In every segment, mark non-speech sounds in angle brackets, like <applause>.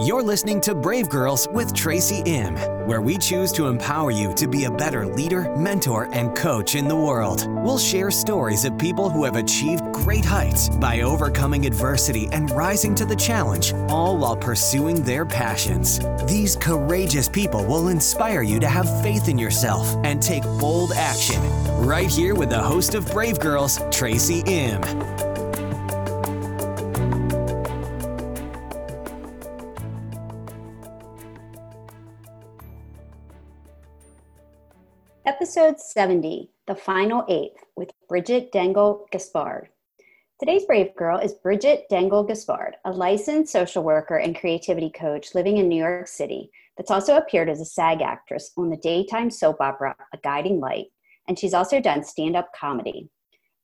You're listening to Brave Girls with Tracy Im, where we choose to empower you to be a better leader, mentor, and coach in the world. We'll share stories of people who have achieved great heights by overcoming adversity and rising to the challenge, all while pursuing their passions. These courageous people will inspire you to have faith in yourself and take bold action. Right here with the host of Brave Girls, Tracy Im. Episode 70, The Final Eighth, with Bridget Dengel Gaspard. Today's Brave Girl is Bridget Dengel Gaspard, a licensed social worker and creativity coach living in New York City that's also appeared as a SAG actress on the daytime soap opera A Guiding Light, and she's also done stand up comedy.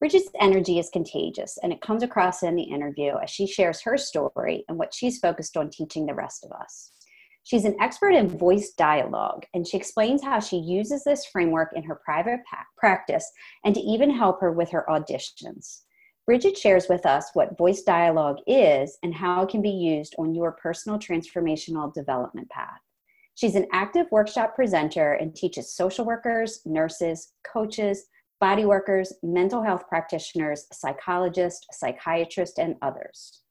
Bridget's energy is contagious, and it comes across in the interview as she shares her story and what she's focused on teaching the rest of us. She's an expert in voice dialogue, and she explains how she uses this framework in her private pa- practice and to even help her with her auditions. Bridget shares with us what voice dialogue is and how it can be used on your personal transformational development path. She's an active workshop presenter and teaches social workers, nurses, coaches, body workers, mental health practitioners, psychologists, psychiatrists, and others.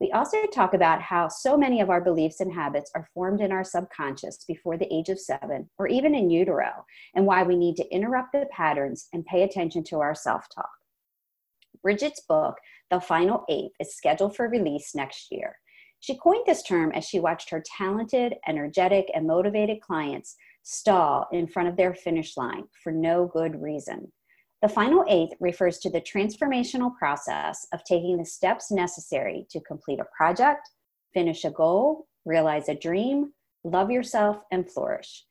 We also talk about how so many of our beliefs and habits are formed in our subconscious before the age of seven or even in utero, and why we need to interrupt the patterns and pay attention to our self talk. Bridget's book, The Final Eighth, is scheduled for release next year. She coined this term as she watched her talented, energetic, and motivated clients stall in front of their finish line for no good reason. The final eighth refers to the transformational process of taking the steps necessary to complete a project, finish a goal, realize a dream, love yourself, and flourish.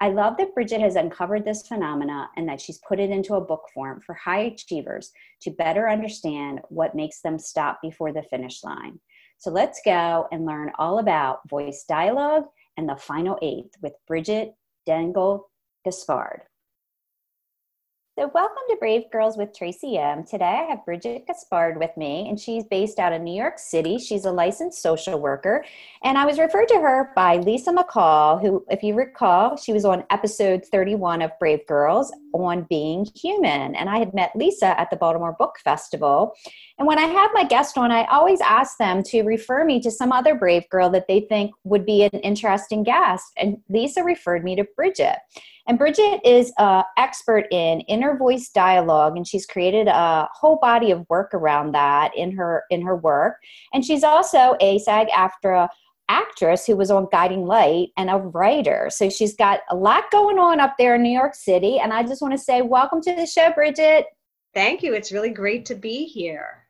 I love that Bridget has uncovered this phenomena and that she's put it into a book form for high achievers to better understand what makes them stop before the finish line. So let's go and learn all about voice dialogue and the final eighth with Bridget Dengel Gaspard. So, welcome to Brave Girls with Tracy M. Today I have Bridget Gaspard with me, and she's based out of New York City. She's a licensed social worker, and I was referred to her by Lisa McCall, who, if you recall, she was on episode 31 of Brave Girls on being human. And I had met Lisa at the Baltimore Book Festival. And when I have my guest on, I always ask them to refer me to some other Brave Girl that they think would be an interesting guest. And Lisa referred me to Bridget. And Bridget is an expert in inner voice dialogue, and she's created a whole body of work around that in her in her work. And she's also a SAG-AFTRA actress who was on Guiding Light and a writer. So she's got a lot going on up there in New York City. And I just want to say, welcome to the show, Bridget. Thank you. It's really great to be here.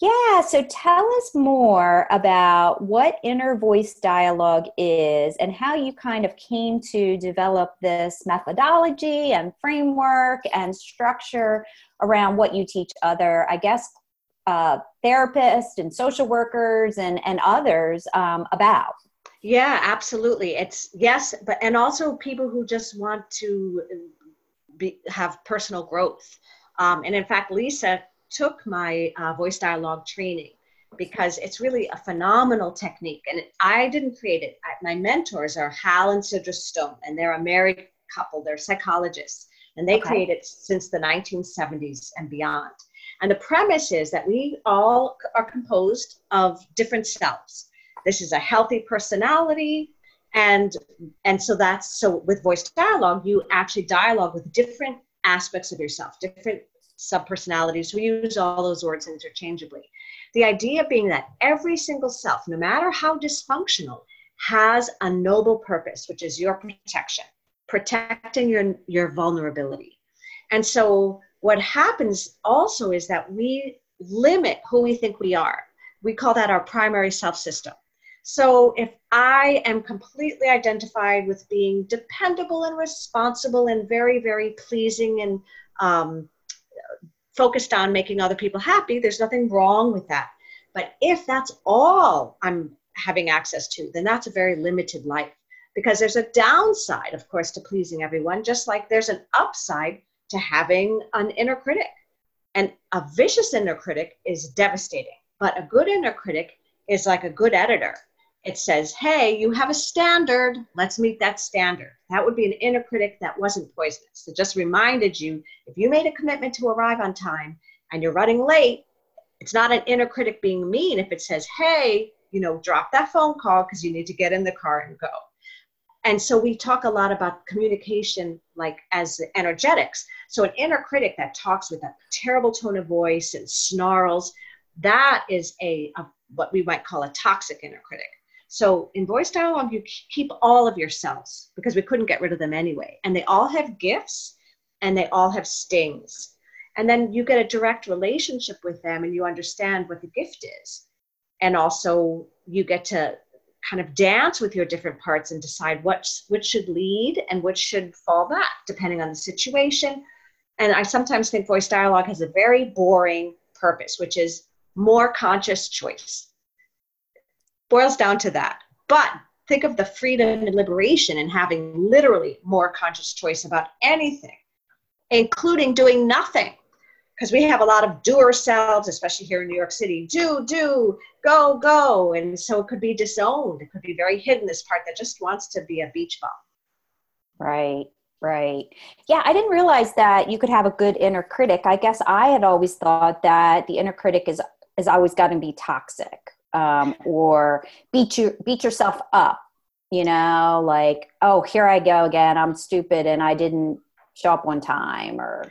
Yeah, so tell us more about what inner voice dialogue is and how you kind of came to develop this methodology and framework and structure around what you teach other, I guess, uh, therapists and social workers and, and others um, about. Yeah, absolutely. It's yes, but and also people who just want to be, have personal growth. Um, and in fact, Lisa took my uh, voice dialogue training because it's really a phenomenal technique. And I didn't create it. I, my mentors are Hal and Sidra Stone, and they're a married couple. They're psychologists, and they okay. created it since the 1970s and beyond. And the premise is that we all are composed of different selves. This is a healthy personality, and and so that's so with voice dialogue, you actually dialogue with different aspects of yourself, different subpersonalities. We use all those words interchangeably. The idea being that every single self, no matter how dysfunctional, has a noble purpose, which is your protection, protecting your, your vulnerability. And so what happens also is that we limit who we think we are. We call that our primary self system. So if I am completely identified with being dependable and responsible and very, very pleasing and um, focused on making other people happy, there's nothing wrong with that. But if that's all I'm having access to, then that's a very limited life because there's a downside, of course, to pleasing everyone, just like there's an upside to having an inner critic. And a vicious inner critic is devastating, but a good inner critic is like a good editor. It says, hey, you have a standard, let's meet that standard. That would be an inner critic that wasn't poisonous. It just reminded you if you made a commitment to arrive on time and you're running late, it's not an inner critic being mean if it says, hey, you know, drop that phone call because you need to get in the car and go. And so we talk a lot about communication like as energetics. So an inner critic that talks with a terrible tone of voice and snarls, that is a, a what we might call a toxic inner critic. So in voice dialogue, you keep all of yourselves because we couldn't get rid of them anyway. And they all have gifts and they all have stings. And then you get a direct relationship with them and you understand what the gift is. And also you get to kind of dance with your different parts and decide what which should lead and which should fall back depending on the situation. And I sometimes think voice dialogue has a very boring purpose, which is more conscious choice. Boils down to that. But think of the freedom and liberation in having literally more conscious choice about anything, including doing nothing because we have a lot of doer selves, especially here in New York City. Do, do, go, go. And so it could be disowned. It could be very hidden, this part that just wants to be a beach ball. Right, right. Yeah, I didn't realize that you could have a good inner critic. I guess I had always thought that the inner critic is is always got to be toxic um, or beat you beat yourself up. You know, like oh, here I go again. I'm stupid and I didn't show up one time or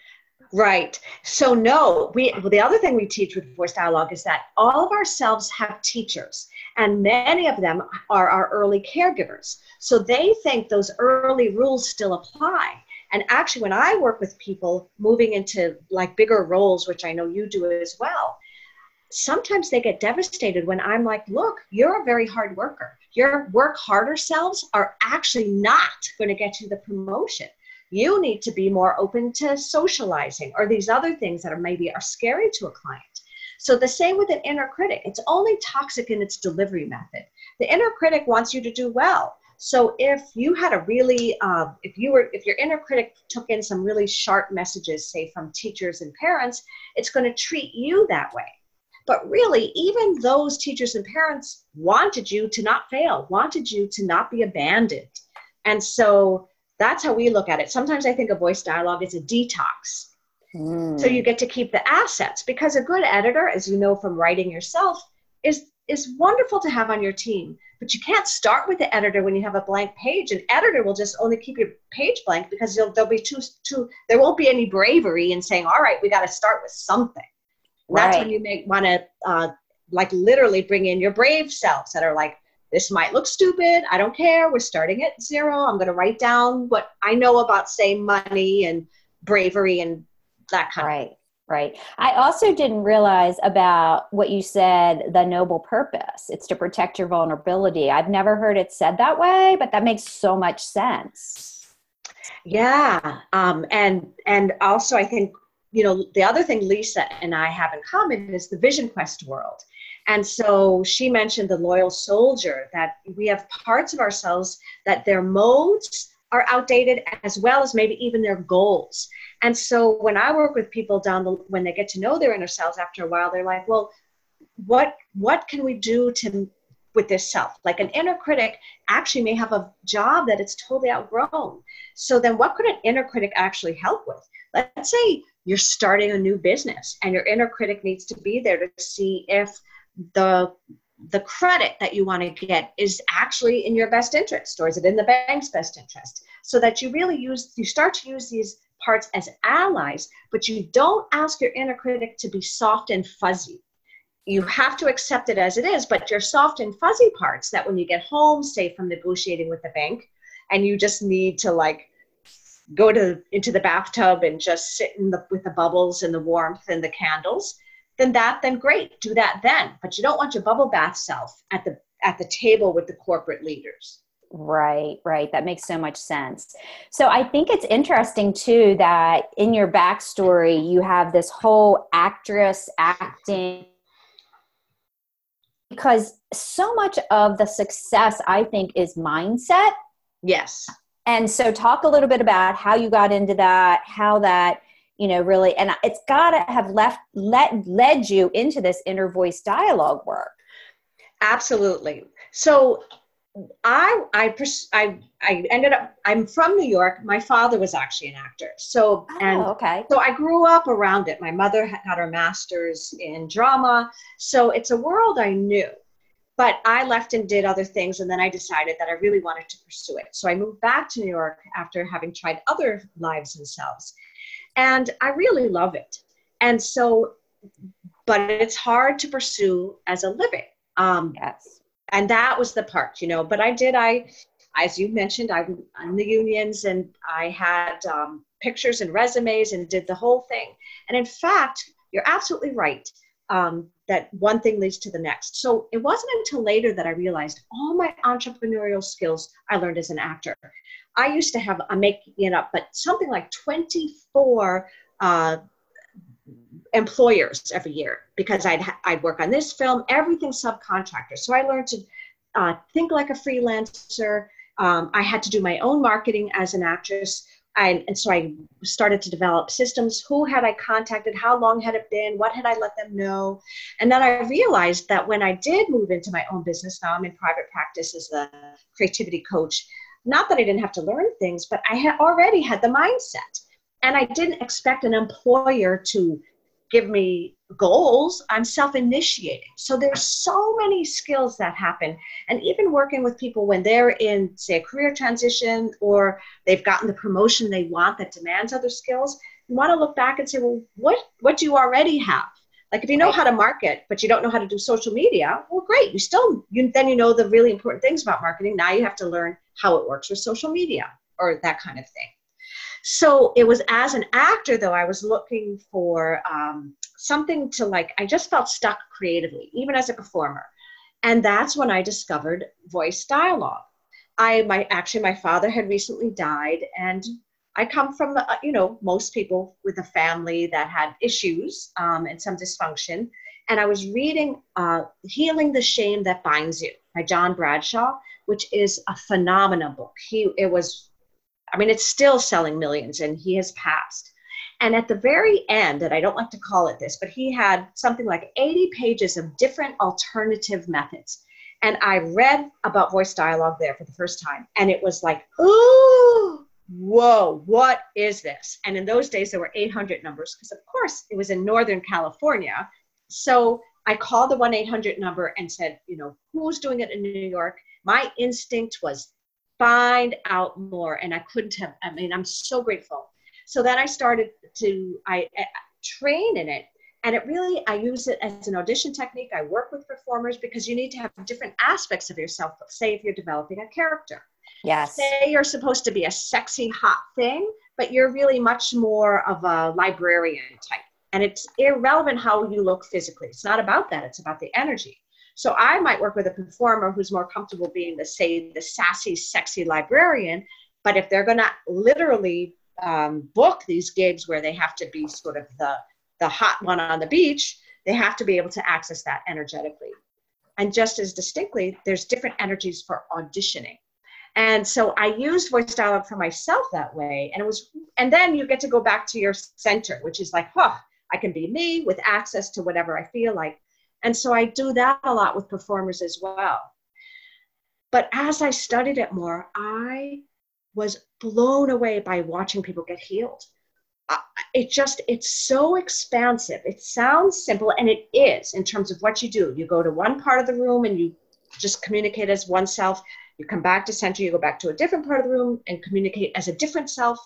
Right. So no, we well, the other thing we teach with voice dialogue is that all of ourselves have teachers and many of them are our early caregivers. So they think those early rules still apply. And actually when I work with people moving into like bigger roles, which I know you do as well, sometimes they get devastated when I'm like, look, you're a very hard worker. Your work harder selves are actually not going to get you the promotion. You need to be more open to socializing or these other things that are maybe are scary to a client. So the same with an inner critic. It's only toxic in its delivery method. The inner critic wants you to do well. So if you had a really uh, if you were if your inner critic took in some really sharp messages say from teachers and parents it's going to treat you that way but really even those teachers and parents wanted you to not fail wanted you to not be abandoned and so that's how we look at it. Sometimes I think a voice dialogue is a detox. Mm. So you get to keep the assets because a good editor, as you know from writing yourself, is is wonderful to have on your team. But you can't start with the editor when you have a blank page. An editor will just only keep your page blank because there'll, there'll be too too there won't be any bravery in saying, "All right, we got to start with something." Right. That's when you make want to uh, like literally bring in your brave selves that are like, this might look stupid. I don't care. We're starting at zero. I'm going to write down what I know about, say, money and bravery and that kind right. of Right. I also didn't realize about what you said, the noble purpose. It's to protect your vulnerability. I've never heard it said that way, but that makes so much sense. Yeah. Um, and and also I think, you know, the other thing Lisa and I have in common is the Vision Quest world. And so she mentioned the loyal soldier, that we have parts of ourselves that their modes are outdated as well as maybe even their goals. And so when I work with people down the when they get to know their inner selves after a while, they're like, well, what what can we do to with this self? Like an inner critic actually may have a job that it's totally outgrown. So then what could an inner critic actually help with? Let's say you're starting a new business and your inner critic needs to be there to see if the the credit that you want to get is actually in your best interest or is it in the bank's best interest. So that you really use you start to use these parts as allies but you don't ask your inner critic to be soft and fuzzy. You have to accept it as it is but your soft and fuzzy parts that when you get home say from negotiating with the bank and you just need to like go to into the bathtub and just sit in the with the bubbles and the warmth and the candles then that then great do that then but you don't want your bubble bath self at the at the table with the corporate leaders Right, right. That makes so much sense. So I think it's interesting too that in your backstory, you have this whole actress acting because so much of the success, I think, is mindset. Yes. And so talk a little bit about how you got into that, how that you know really and it's got to have left let led you into this inner voice dialogue work absolutely So I, I, I, I ended up, I'm from New York. My father was actually an actor. So, Oh, and okay. so I grew up around it. My mother had her master's in drama. So it's a world I knew. But I left and did other things. And then I decided that I really wanted to pursue it. So I moved back to New York after having tried other lives and selves. And I really love it. And so, but it's hard to pursue as a living. Um, Yes. and that was the part, you know. But I did, I, as you mentioned, I'm in the unions and I had um, pictures and resumes and did the whole thing. And in fact, you're absolutely right um, that one thing leads to the next. So it wasn't until later that I realized all my entrepreneurial skills I learned as an actor. I used to have, I'm making it up, but something like 24 uh, employers every year because I'd I'd work on this film, everything subcontractor. So I learned to uh, think like a freelancer. Um, I had to do my own marketing as an actress. I, and so I started to develop systems. Who had I contacted? How long had it been? What had I let them know? And then I realized that when I did move into my own business, now I'm in private practice as a creativity coach. Not that I didn't have to learn things, but I had already had the mindset. And I didn't expect an employer to give me goals i'm self-initiating. So there's so many skills that happen. And even working with people when they're in say a career transition or they've gotten the promotion they want that demands other skills you want to look back and say well what what do you already have? Like if you know how to market but you don't know how to do social media well great you still you then you know the really important things about marketing. Now you have to learn how it works with social media or that kind of thing so it was as an actor though i was looking for um, something to like i just felt stuck creatively even as a performer. And that's when i discovered voice dialogue. I my actually my father had recently died and i come from uh, you know most people with a family that had issues um, and some dysfunction. And i was reading uh, healing the shame that binds you by john bradshaw which is a phenomenal book. He it was I mean, it's still selling millions and he has passed. And at the very end, and I don't like to call it this, but he had something like 80 pages of different alternative methods. And I read about voice dialogue there for the first time. And it was like, oh, whoa, what is this? And in those days, there were 800 numbers because, of course, it was in Northern California. So I called the 1 800 number and said, you know, who's doing it in New York? My instinct was find out more and i couldn't have i mean i'm so grateful. So then i started to i, I train in it and it really i use it as an audition technique. I work with performers because you need to have different aspects of yourself. Say if you're developing a character. Yes. say you're supposed to be a sexy hot thing but you're really much more of a librarian type and it's irrelevant how you look physically. It's not about that. It's about the energy so I might work with a performer who's more comfortable being the say the sassy, sexy librarian. But if they're going to literally um, book these gigs where they have to be sort of the the hot one on the beach, they have to be able to access that energetically. And just as distinctly, there's different energies for auditioning. And so I used voice dialogue for myself that way. And it was, and then you get to go back to your center, which is like, huh, I can be me with access to whatever I feel like. And so I do that a lot with performers as well. But as I studied it more, I was blown away by watching people get healed. It just, it's so expansive. It sounds simple, and it is in terms of what you do. You go to one part of the room and you just communicate as oneself. You come back to center, you go back to a different part of the room and communicate as a different self.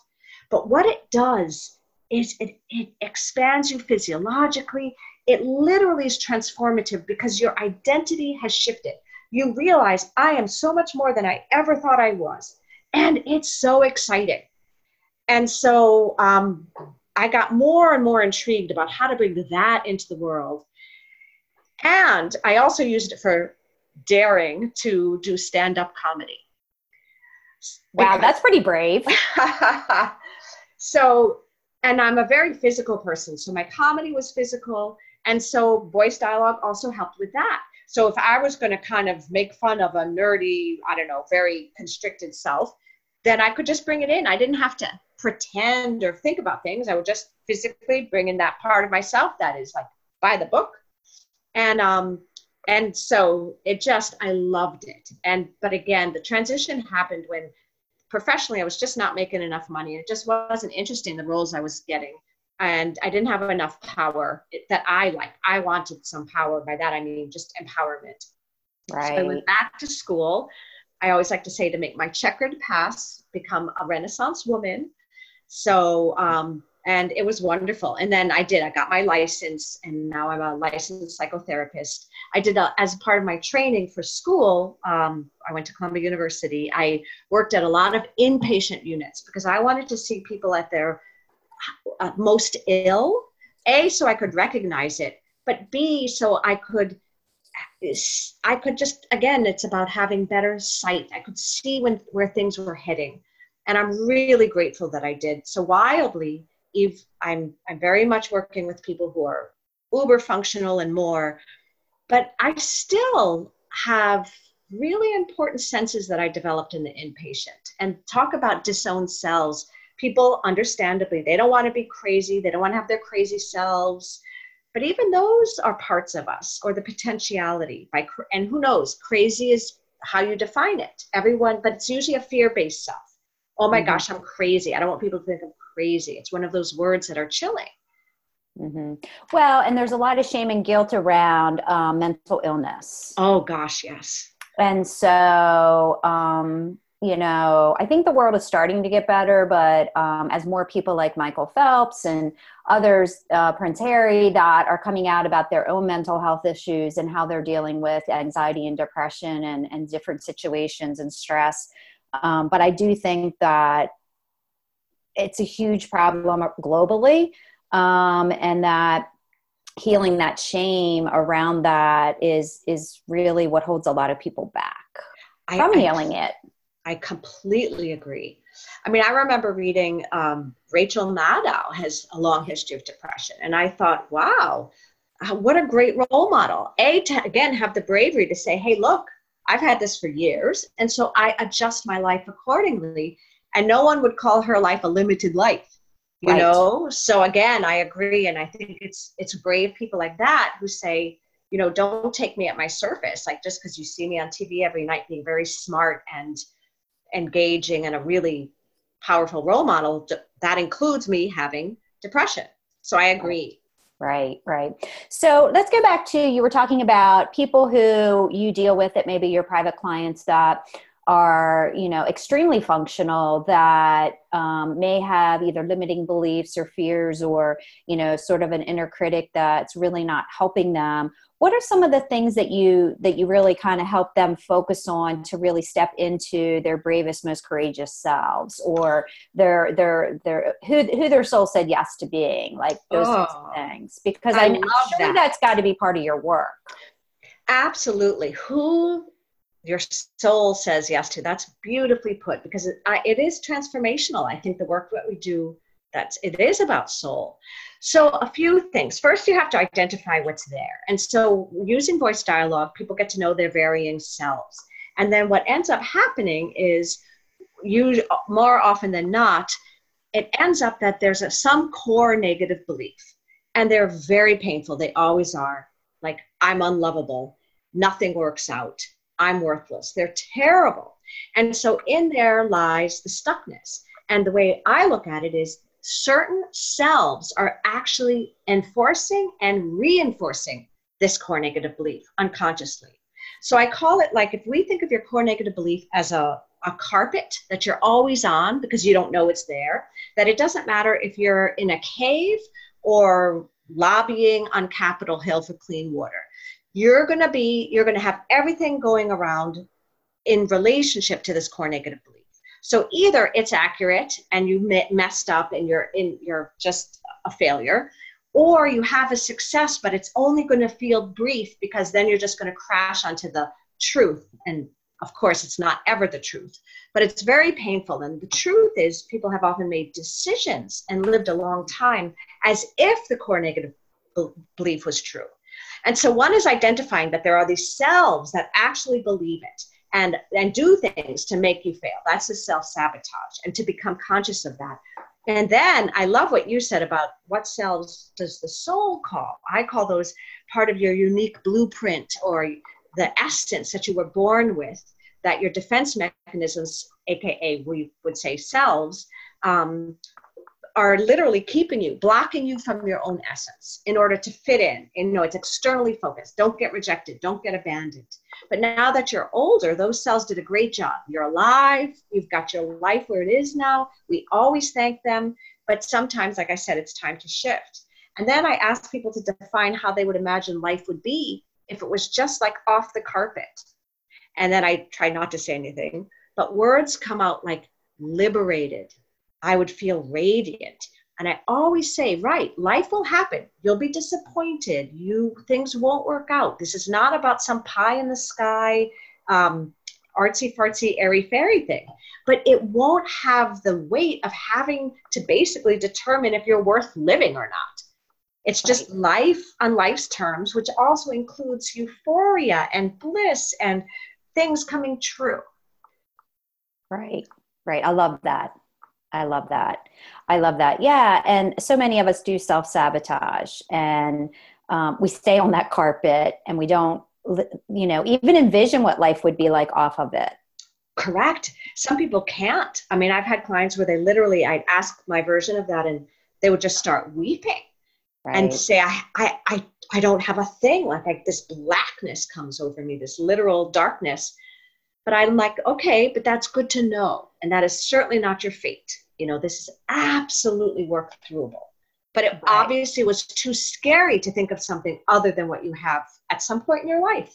But what it does is it, it expands you physiologically. It literally is transformative because your identity has shifted. You realize I am so much more than I ever thought I was. And it's so exciting. And so um, I got more and more intrigued about how to bring that into the world. And I also used it for daring to do stand up comedy. Wow, that's pretty brave. <laughs> so, and I'm a very physical person. So my comedy was physical. And so voice dialogue also helped with that. So if I was going to kind of make fun of a nerdy, I don't know, very constricted self, then I could just bring it in. I didn't have to pretend or think about things. I would just physically bring in that part of myself that is like by the book. And um, and so it just i loved it and but again the transition happened when professionally i was just not making enough money it just wasn't interesting the roles i was getting and i didn't have enough power that i like i wanted some power by that i mean just empowerment right so i went back to school i always like to say to make my checkered past become a renaissance woman so um, and it was wonderful. And then I did, I got my license, and now I'm a licensed psychotherapist. I did, a, as part of my training for school, um, I went to Columbia University. I worked at a lot of inpatient units because I wanted to see people at their uh, most ill, A, so I could recognize it, but B, so I could. I could just again, it's about having better sight. I could see when where things were heading, and I'm really grateful that I did. So wildly, if I'm I'm very much working with people who are uber functional and more, but I still have really important senses that I developed in the inpatient. And talk about disowned selves. People, understandably, they don't want to be crazy. They don't want to have their crazy selves. But even those are parts of us, or the potentiality. By and who knows, crazy is how you define it. Everyone, but it's usually a fear-based self. Oh my mm-hmm. gosh, I'm crazy. I don't want people to think I'm crazy. It's one of those words that are chilling. Mm-hmm. Well, and there's a lot of shame and guilt around um, mental illness. Oh, gosh, yes. And so, um, you know, I think the world is starting to get better, but um, as more people like Michael Phelps and others, uh, Prince Harry, that are coming out about their own mental health issues and how they're dealing with anxiety and depression and, and different situations and stress. Um, but I do think that it's a huge problem globally um, and that healing that shame around that is is really what holds a lot of people back I, from healing I, it i completely agree. I mean i remember reading um, rachel maddow has a long history of depression and i thought wow what a great role model. A to again have the bravery to say hey look i've had this for years and so i adjust my life accordingly and no one would call her life a limited life you right. know? So again i agree and i think it's it's brave people like that who say you know don't take me at my surface like just because you see me on tv every night being very smart and engaging and a really powerful role model that includes me having depression so i agree Right, right. So let's go back to you were talking about people who you deal with that maybe your private clients that are you know extremely functional that um, may have either limiting beliefs or fears or you know sort of an inner critic that's really not helping them what are some of the things that you that you really kind of help them focus on to really step into their bravest most courageous selves or their their their who who their soul said yes to being like those oh, things because I am sure that. that's got to be part of your work absolutely who your soul says yes to. That's beautifully put because it, I, it is transformational. I think the work that we do, that's it is about soul. So a few things. First, you have to identify what's there, and so using voice dialogue, people get to know their varying selves. And then what ends up happening is, you more often than not, it ends up that there's a, some core negative belief, and they're very painful. They always are. Like I'm unlovable. Nothing works out I'm worthless. They're terrible. And so in there lies the stuckness. And the way I look at it is certain selves are actually enforcing and reinforcing this core negative belief unconsciously. So I call it like if we think of your core negative belief as a, a carpet that you're always on because you don't know it's there, that it doesn't matter if you're in a cave or lobbying on Capitol Hill for clean water you're going to be you're going to have everything going around in relationship to this core negative belief so either it's accurate and you messed up and you're in you're just a failure or you have a success but it's only going to feel brief because then you're just going to crash onto the truth. And of course it's not ever the truth but it's very painful. And the truth is people have often made decisions and lived a long time as if the core negative belief was true. And so one is identifying that there are these selves that actually believe it and, and do things to make you fail. That's the self sabotage. And to become conscious of that. And then I love what you said about what cells does the soul call? I call those part of your unique blueprint or the essence that you were born with, that your defense mechanisms, aka we would say selves um, are literally keeping you, blocking you from your own essence in order to fit in. And you know, it's externally focused. Don't get rejected. Don't get abandoned. But now that you're older, those cells did a great job. You're alive. You've got your life where it is now. We always thank them. But sometimes, like I said, it's time to shift. And then I ask people to define how they would imagine life would be if it was just like off the carpet. And then I try not to say anything, but words come out like liberated, I would feel radiant. And I always say, right, life will happen. You'll be disappointed. You things won't work out. This is not about some pie in the sky, um, artsy fartsy, airy fairy thing. But it won't have the weight of having to basically determine if you're worth living or not. It's just life on life's terms, which also includes euphoria and bliss and things coming true. Right, right. I love that. I love that. I love that. Yeah. And so many of us do self sabotage and um, we stay on that carpet and we don't, you know, even envision what life would be like off of it. Correct. Some people can't. I mean, I've had clients where they literally, I'd ask my version of that and they would just start weeping right. and say, I, I, I, I don't have a thing. Like, like this blackness comes over me, this literal darkness. But I'm like, okay, but that's good to know. And that is certainly not your fate you know, this is absolutely work throughable. But it right. obviously was too scary to think of something other than what you have at some point in your life.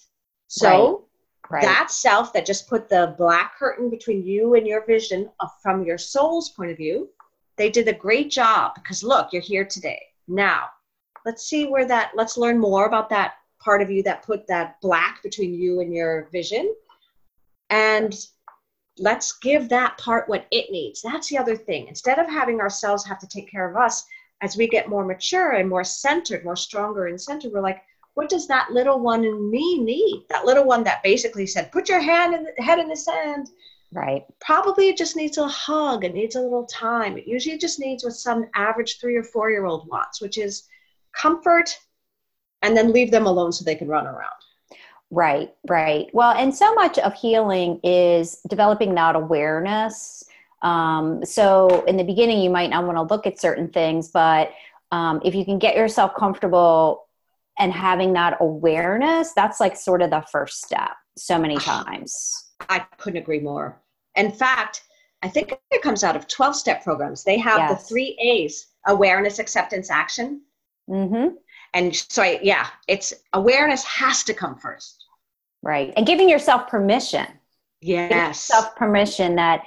So right. Right. that self that just put the black curtain between you and your vision of, from your soul's point of view, they did a great job because look, you're here today. Now, let's see where that, let's learn more about that part of you that put that black between you and your vision. And let's give that part what it needs. That's the other thing. Instead of having ourselves have to take care of us, as we get more mature and more centered, more stronger and centered, we're like, what does that little one in me need? That little one that basically said, put your hand in the head in the sand. Right. Probably it just needs a hug. It needs a little time. It usually just needs what some average three or four year old wants, which is comfort and then leave them alone so they can run around. Right, right. Well, and so much of healing is developing that awareness. Um, so, in the beginning, you might not want to look at certain things, but um, if you can get yourself comfortable and having that awareness, that's like sort of the first step so many times. I couldn't agree more. In fact, I think it comes out of 12 step programs. They have yes. the three A's awareness, acceptance, action. Mm-hmm. And so, I, yeah, it's awareness has to come first. Right. And giving yourself permission. Yes. Self permission that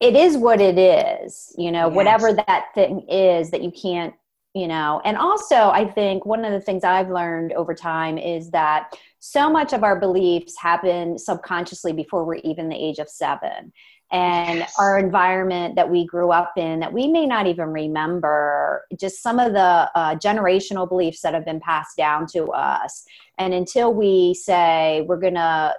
it is what it is, you know, yes. whatever that thing is that you can't, you know. And also, I think one of the things I've learned over time is that so much of our beliefs happen subconsciously before we're even the age of seven and yes. our environment that we grew up in that we may not even remember just some of the uh, generational beliefs that have been passed down to us and until we say we're going to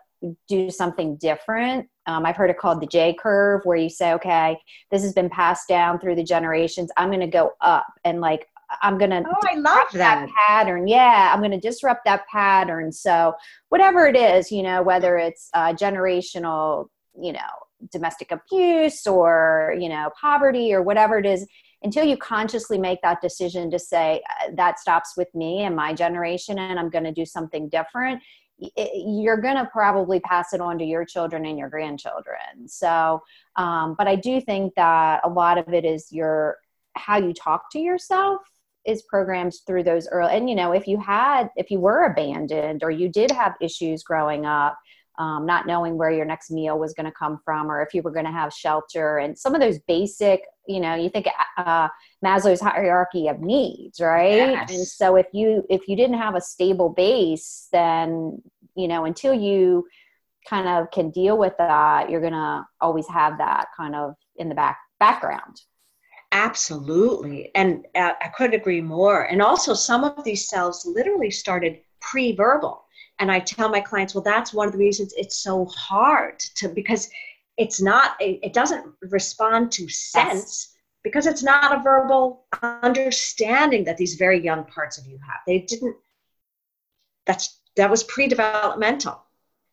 do something different um, i've heard it called the j curve where you say okay this has been passed down through the generations i'm going to go up and like I'm gonna oh, I love that. that. pattern. Yeah, I'm gonna disrupt that pattern. So whatever it is, you know, whether it's uh, generational, you know, domestic abuse or you know poverty or whatever it is until you consciously make that decision to say uh, that stops with me and my generation and i'm going to do something different you're going to probably pass it on to your children and your grandchildren. So um, but i do think that a lot of it is your how you talk to yourself is programmed through those early and you know if you had if you were abandoned or you did have issues growing up um, not knowing where your next meal was going to come from or if you were going to have shelter and some of those basic you know you think uh, maslow's hierarchy of needs right? Yes. and so if you if you didn't have a stable base then you know until you kind of can deal with that you're going to always have that kind of in the back background. Absolutely. And uh, i couldn't agree more. And also some of these cells literally started pre-verbal and i tell my clients well that's one of the reasons it's so hard to because it's not it doesn't respond to sense because it's not a verbal understanding that these very young parts of you have. They didn't, that's, that was pre developmental.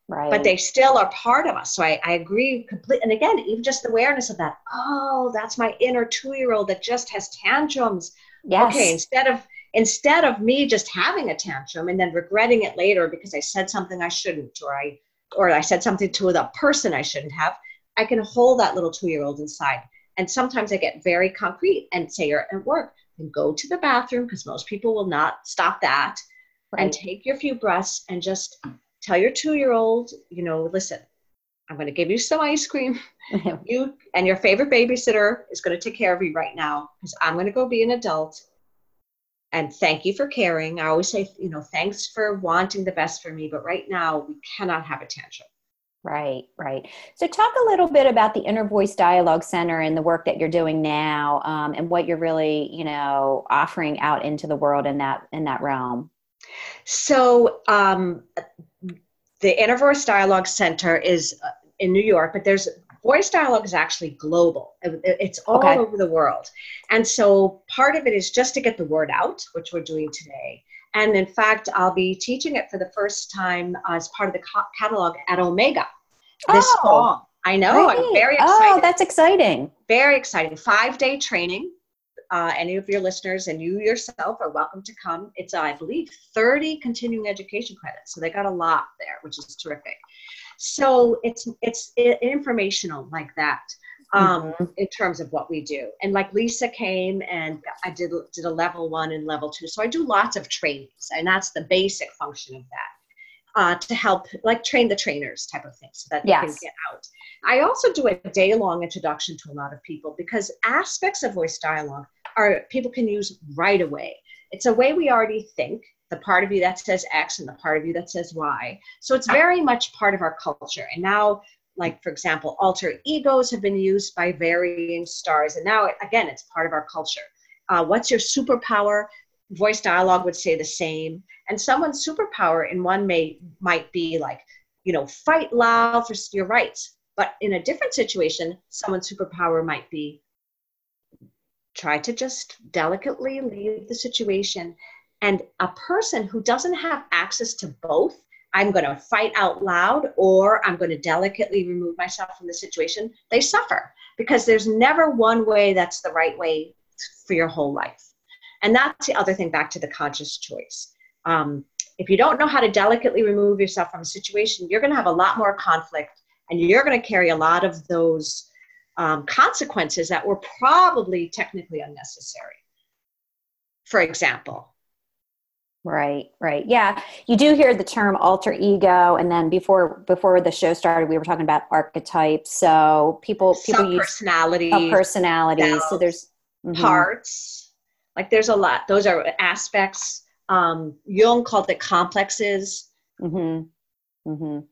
Right. But they still are part of us. So I, I agree completely. And again, even just the awareness of that, oh, that's my inner two year old that just has tantrums. Yes. Okay, instead of instead of me just having a tantrum and then regretting it later because I said something I shouldn't or I or I said something to the person I shouldn't have, I can hold that little two year old inside. And sometimes I get very concrete and say you're at work and go to the bathroom because most people will not stop that right. and take your few breaths and just tell your two year old, you know, listen, I'm going to give you some ice cream. <laughs> you and your favorite babysitter is going to take care of you right now because I'm going to go be an adult. And thank you for caring. I always say, you know, thanks for wanting the best for me, but right now we cannot have a tantrum. Right, right. So, talk a little bit about the Inner Voice Dialogue Center and the work that you're doing now, um, and what you're really, you know, offering out into the world in that in that realm. So, um, the Inner Voice Dialogue Center is uh, in New York, but there's voice dialogue is actually global. It's all okay. over the world, and so part of it is just to get the word out, which we're doing today. And in fact, I'll be teaching it for the first time as part of the catalog at Omega this oh, fall. I know. I'm very oh, excited. Oh, that's exciting. Very exciting. Five day training. Uh, any of your listeners and you yourself are welcome to come. It's, uh, I believe, 30 continuing education credits. So they got a lot there, which is terrific. So it's it's informational like that um, mm-hmm. in terms of what we do. And like Lisa came and I did did a level one and level two. So I do lots of trainings, and that's the basic function of that. Uh, to help like train the trainers type of thing so that yes. they can get out. I also do a day long introduction to a lot of people because aspects of voice dialogue are people can use right away. It's a way we already think, the part of you that says X and the part of you that says Y. So it's very much part of our culture. And now like for example alter egos have been used by varying stars. And now again it's part of our culture. Uh, what's your superpower? Voice dialogue would say the same. And someone's superpower in one may might be like you know fight loud for your rights. But in a different situation someone's superpower might be try to just delicately leave the situation and a person who doesn't have access to both I'm going to fight out loud or I'm going to delicately remove myself from the situation, they suffer because there's never one way that's the right way for your whole life. And that's the other thing back to the conscious choice. Um, if you don't know how to delicately remove yourself from a situation, you're going to have a lot more conflict and you're going to carry a lot of those um, consequences that were probably technically unnecessary. For example, Right, right. Yeah. You do hear the term alter ego and then before before the show started we were talking about archetypes. So people people use personalities. personalities. So there's mm-hmm. parts. Like there's a lot. Those are aspects. Um Jung called it complexes. Mhm. Mhm.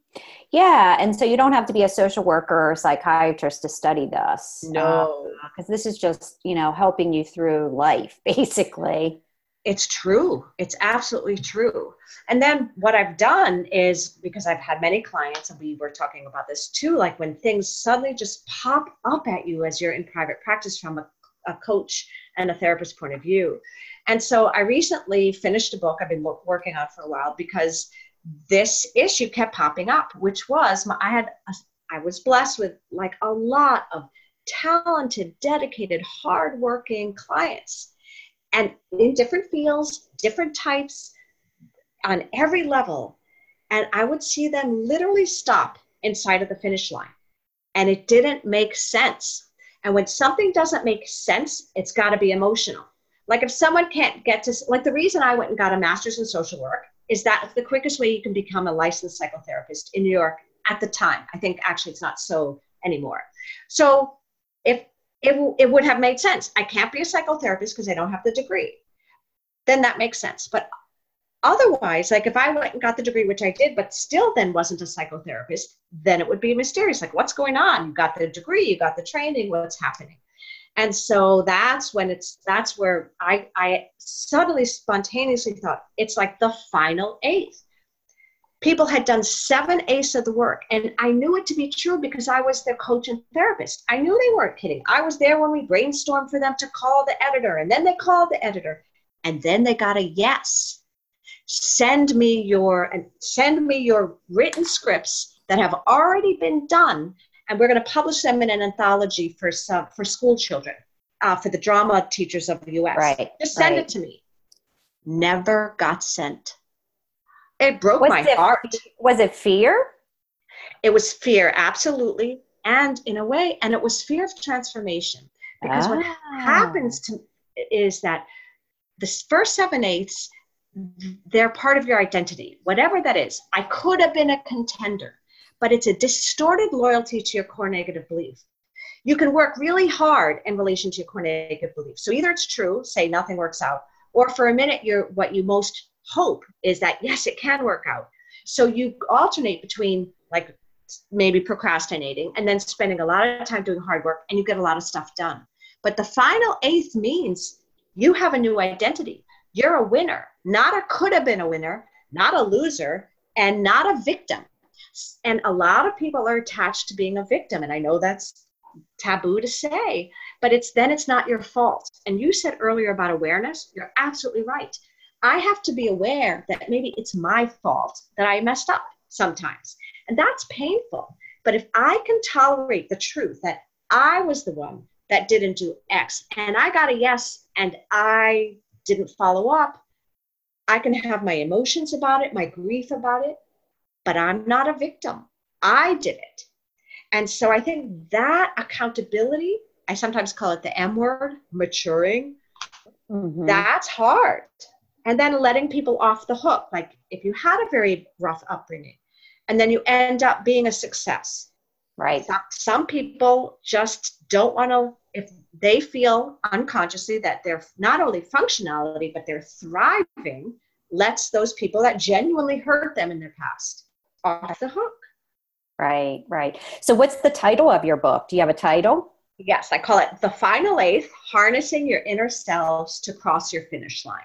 Yeah, and so you don't have to be a social worker or psychiatrist to study this. No. Because uh, this is just, you know, helping you through life <laughs> basically it's true. It's absolutely true. And then what I've done is because I've had many clients, and we were talking about this too, like when things suddenly just pop up at you as you're in private practice from a, a coach and a therapist point of view. And so I recently finished a book I've been working on for a while because this issue kept popping up, which was my, I had a, I was blessed with like a lot of talented, dedicated, hardworking clients and in different fields, different types, on every level. And I would see them literally stop inside of the finish line. And it didn't make sense. And when something doesn't make sense, it's got to be emotional. Like if someone can't get to, like the reason I went and got a master's in social work is that the quickest way you can become a licensed psychotherapist in New York at the time. I think actually it's not so anymore. So if it, it would have made sense. I can't be a psychotherapist because I don't have the degree. Then that makes sense. But otherwise, like if I went and got the degree, which I did, but still then wasn't a psychotherapist, then it would be mysterious. Like, what's going on? You got the degree, you got the training, what's happening? And so that's when it's that's where I I suddenly spontaneously thought it's like the final eighth. People had done seven eighths of the work. And I knew it to be true because I was their coach and therapist. I knew they weren't kidding. I was there when we brainstormed for them to call the editor, and then they called the editor, and then they got a yes. Send me your and send me your written scripts that have already been done, and we're going to publish them in an anthology for some for school children, uh, for the drama teachers of the U.S. Right. Just send right. it to me. Never got sent it broke was my it, heart. Was it fear? It was fear, absolutely. And in a way, and it was fear of transformation. Because what Ah. happens to is that the first seven eighths, they're part of your identity, whatever that is. I could have been a contender, but it's a distorted loyalty to your core negative belief. You can work really hard in relation to your core negative belief. So either it's true, say nothing works out, or for a minute you're what you most hope is that yes it can work out. So you alternate between like maybe procrastinating and then spending a lot of time doing hard work and you get a lot of stuff done. But the final eighth means you have a new identity. You're a winner not a could have been a winner not a loser and not a victim. And a lot of people are attached to being a victim and i know that's taboo to say but it's then it's not your fault. And you said earlier about awareness. You're absolutely right I have to be aware that maybe it's my fault that I messed up sometimes. And that's painful. But if I can tolerate the truth that I was the one that didn't do X and I got a yes and I didn't follow up, I can have my emotions about it, my grief about it, but I'm not a victim. I did it. And so I think that accountability, I sometimes call it the M word, maturing, Mhm. that's hard and then letting people off the hook like if you had a very rough upbringing and then you end up being a success right. some, some people just don't want to if they feel unconsciously that they're not only functionality but they're thriving lets those people that genuinely hurt them in their past off the hook Right, right. So, what's the title of your book? Do you have a title? yes i call it the final eighth harnessing your inner selves to cross your finish line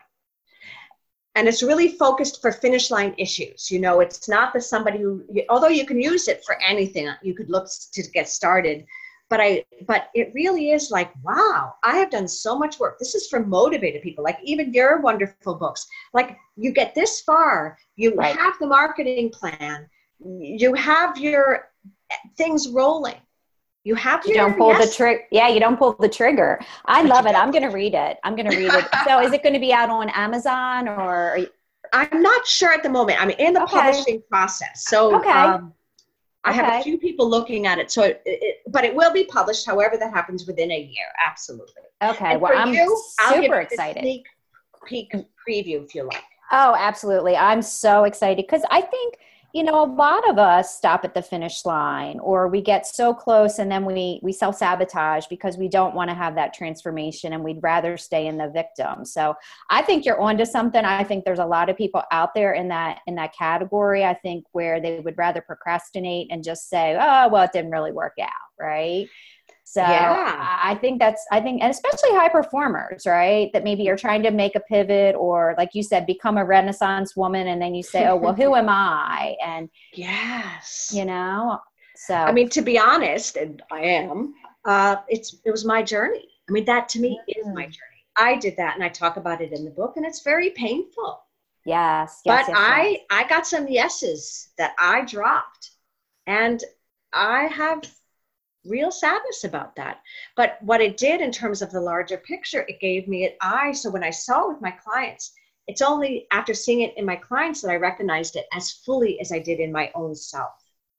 and it's really focused for finish line issues you know it's not the somebody who although you can use it for anything you could look to get started but i but it really is like wow i have done so much work. This is for motivated people like even your wonderful books. Like you get this far you Right. have the marketing plan you have your eh, things rolling you have You don't pull the yes trigger. Yeah, you don't pull the trigger. I love it. I'm going to read it. I'm going to read it. <laughs> so, is it going to be out on Amazon or? I'm not sure at the moment. I'm in the Okay. publishing process, so Okay. um, I have Okay. a few people looking at it. So, it, it, but it will be published. However, that happens within a year. Absolutely. Okay, And well, I'm you, super excited. Sneak peek preview, if you like. Oh, absolutely. I'm so excited because I think, you know, a lot of us stop at the finish line or we get so close and then we we self-sabotage because we don't want to have that transformation and we'd rather stay in the victim. So, I think you're onto something. I think there's a lot of people out there in that in that category, I think where they would rather procrastinate and just say, "Oh, well, it didn't really work out," right? So Yeah. I think that's I think and especially high performers, right? That maybe you're trying to make a pivot or like you said, become a renaissance woman and then you say, Oh, well, who <laughs> am I? And Yes. you know, so I mean, to be honest, and I am. Uh, it's it was my journey. I mean, that to me is my Mm. journey. I did that, and I talk about it in the book, and it's very painful. yes, yes, but yes, I yes. I got some yeses that I dropped, and I have real sadness about that. But what it did in terms of the larger picture, it gave me an eye. So when I saw it with my clients, it's only after seeing it in my clients that I recognized it as fully as I did in my own self.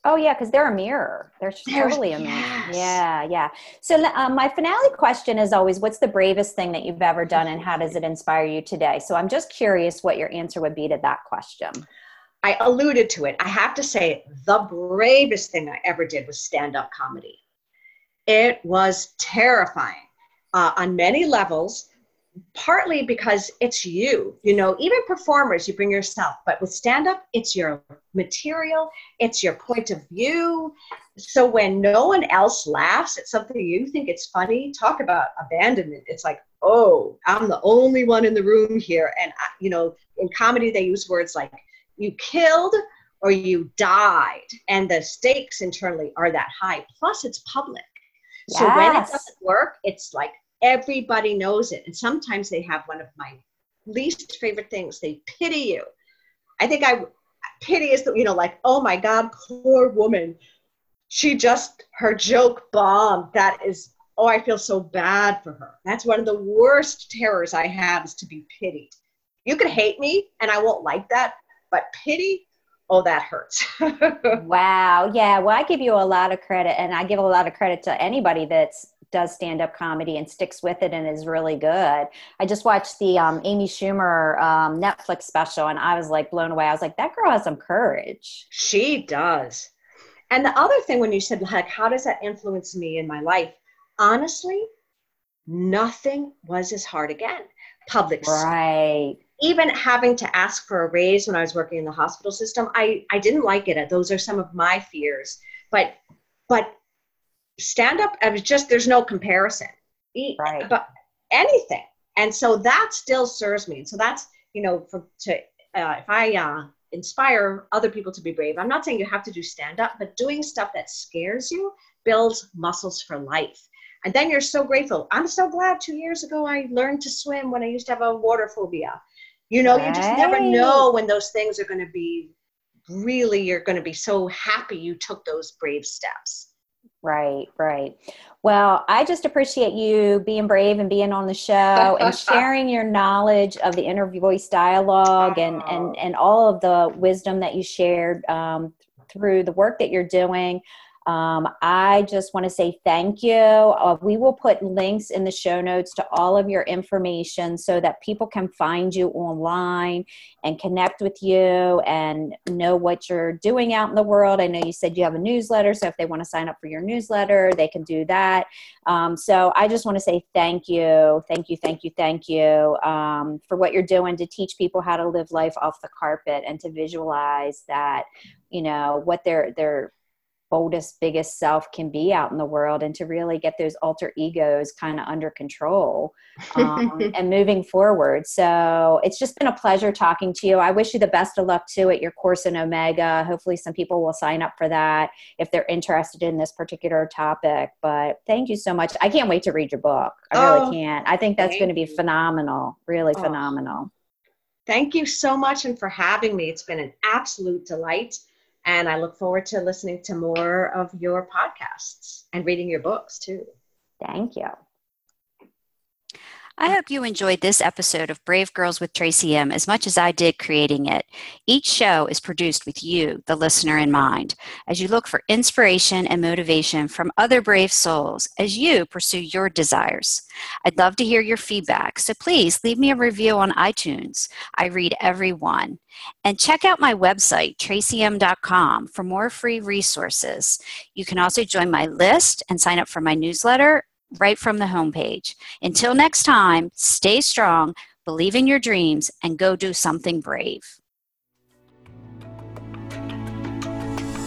Oh yeah, because they're a mirror. They're They're- totally a mirror. yes. Yeah, yeah. So um, my finale question is always, what's the bravest thing that you've ever done, and how does it inspire you today? So I'm just curious what your answer would be to that question. I alluded to it. I have to say, the bravest thing I ever did was stand up comedy. It was terrifying uh, on many levels, partly because it's you. You know, even performers, you bring yourself, but with stand up, it's your material, it's your point of view. So when no one else laughs at something you think it's funny, talk about abandonment. It's like, oh, I'm the only one in the room here. And, I, you know, in comedy, they use words like, you killed or you died and the stakes internally are that high plus it's public yes. so when it doesn't work it's like everybody knows it. And sometimes they have one of my least favorite things. They pity you. I think i pity is the you know like oh my god poor woman. She just her joke bombed that is oh i feel so bad for her. That's one of the worst terrors i have is to be pitied. You can hate me and i won't like that but pity oh, that hurts. <laughs> wow. Yeah. Well, I give you a lot of credit, and I give a lot of credit to anybody that's does stand up comedy and sticks with it and is really good. I just watched the um, Amy Schumer um, Netflix special and I was like blown away. I was like, that girl has some courage. She does. And the other thing, when you said, like, how does that influence me in my life? Honestly, nothing was as hard again. Public right even having to ask for a raise when I was working in the hospital system, I, I didn't like it. Those are some of my fears. But but stand up, I was just there's no comparison. Right. But anything. And so that still serves me. And so that's, you know, for to uh, if I uh, inspire other people to be brave, I'm not saying you have to do stand up, but doing stuff that scares you builds muscles for life. And then you're so grateful. I'm so glad two years ago I learned to swim when I used to have a water phobia. You know, right. you just never know when those things are going to be really, you're going to be so happy you took those brave steps. Right, right. Well, I just appreciate you being brave and being on the show <laughs> and sharing your knowledge of the inner voice dialogue and, and, and all of the wisdom that you shared um, through the work that you're doing. Um, I just want to say thank you. Uh, we will put links in the show notes to all of your information so that people can find you online and connect with you and know what you're doing out in the world. I know you said you have a newsletter, so if they want to sign up for your newsletter, they can do that. Um, so I just want to say thank you, thank you, thank you, thank you um, for what you're doing to teach people how to live life off the carpet and to visualize that, you know, what they're they're boldest, biggest self can be out in the world and to really get those alter egos kind of under control um, <laughs> and moving forward. So it's just been a pleasure talking to you. I wish you the best of luck too at your course in Omega. Hopefully, some people will sign up for that if they're interested in this particular topic. But thank you so much. I can't wait to read your book. I oh, really can't. I think that's going to be phenomenal, really oh. phenomenal. Thank you so much and for having me. It's been an absolute delight. And I look forward to listening to more of your podcasts and reading your books too. Thank you. I hope you enjoyed this episode of Brave Girls with Tracy M as much as I did creating it. Each show is produced with you, the listener, in mind, as you look for inspiration and motivation from other brave souls as you pursue your desires. I'd love to hear your feedback, so please leave me a review on iTunes. I read every one. And check out my website, tracym.com, for more free resources. You can also join my list and sign up for my newsletter right from the homepage. Until next time, stay strong, believe in your dreams, and go do something brave.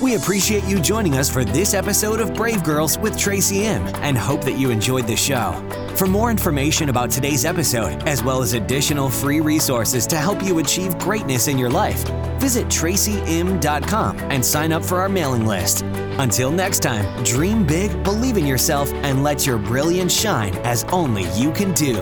We appreciate you joining us for this episode of Brave Girls with Tracy M and hope that you enjoyed the show. For more information about today's episode, as well as additional free resources to help you achieve greatness in your life, visit tracym.com and sign up for our mailing list. Until next time, dream big, believe in yourself, and let your brilliance shine as only you can do.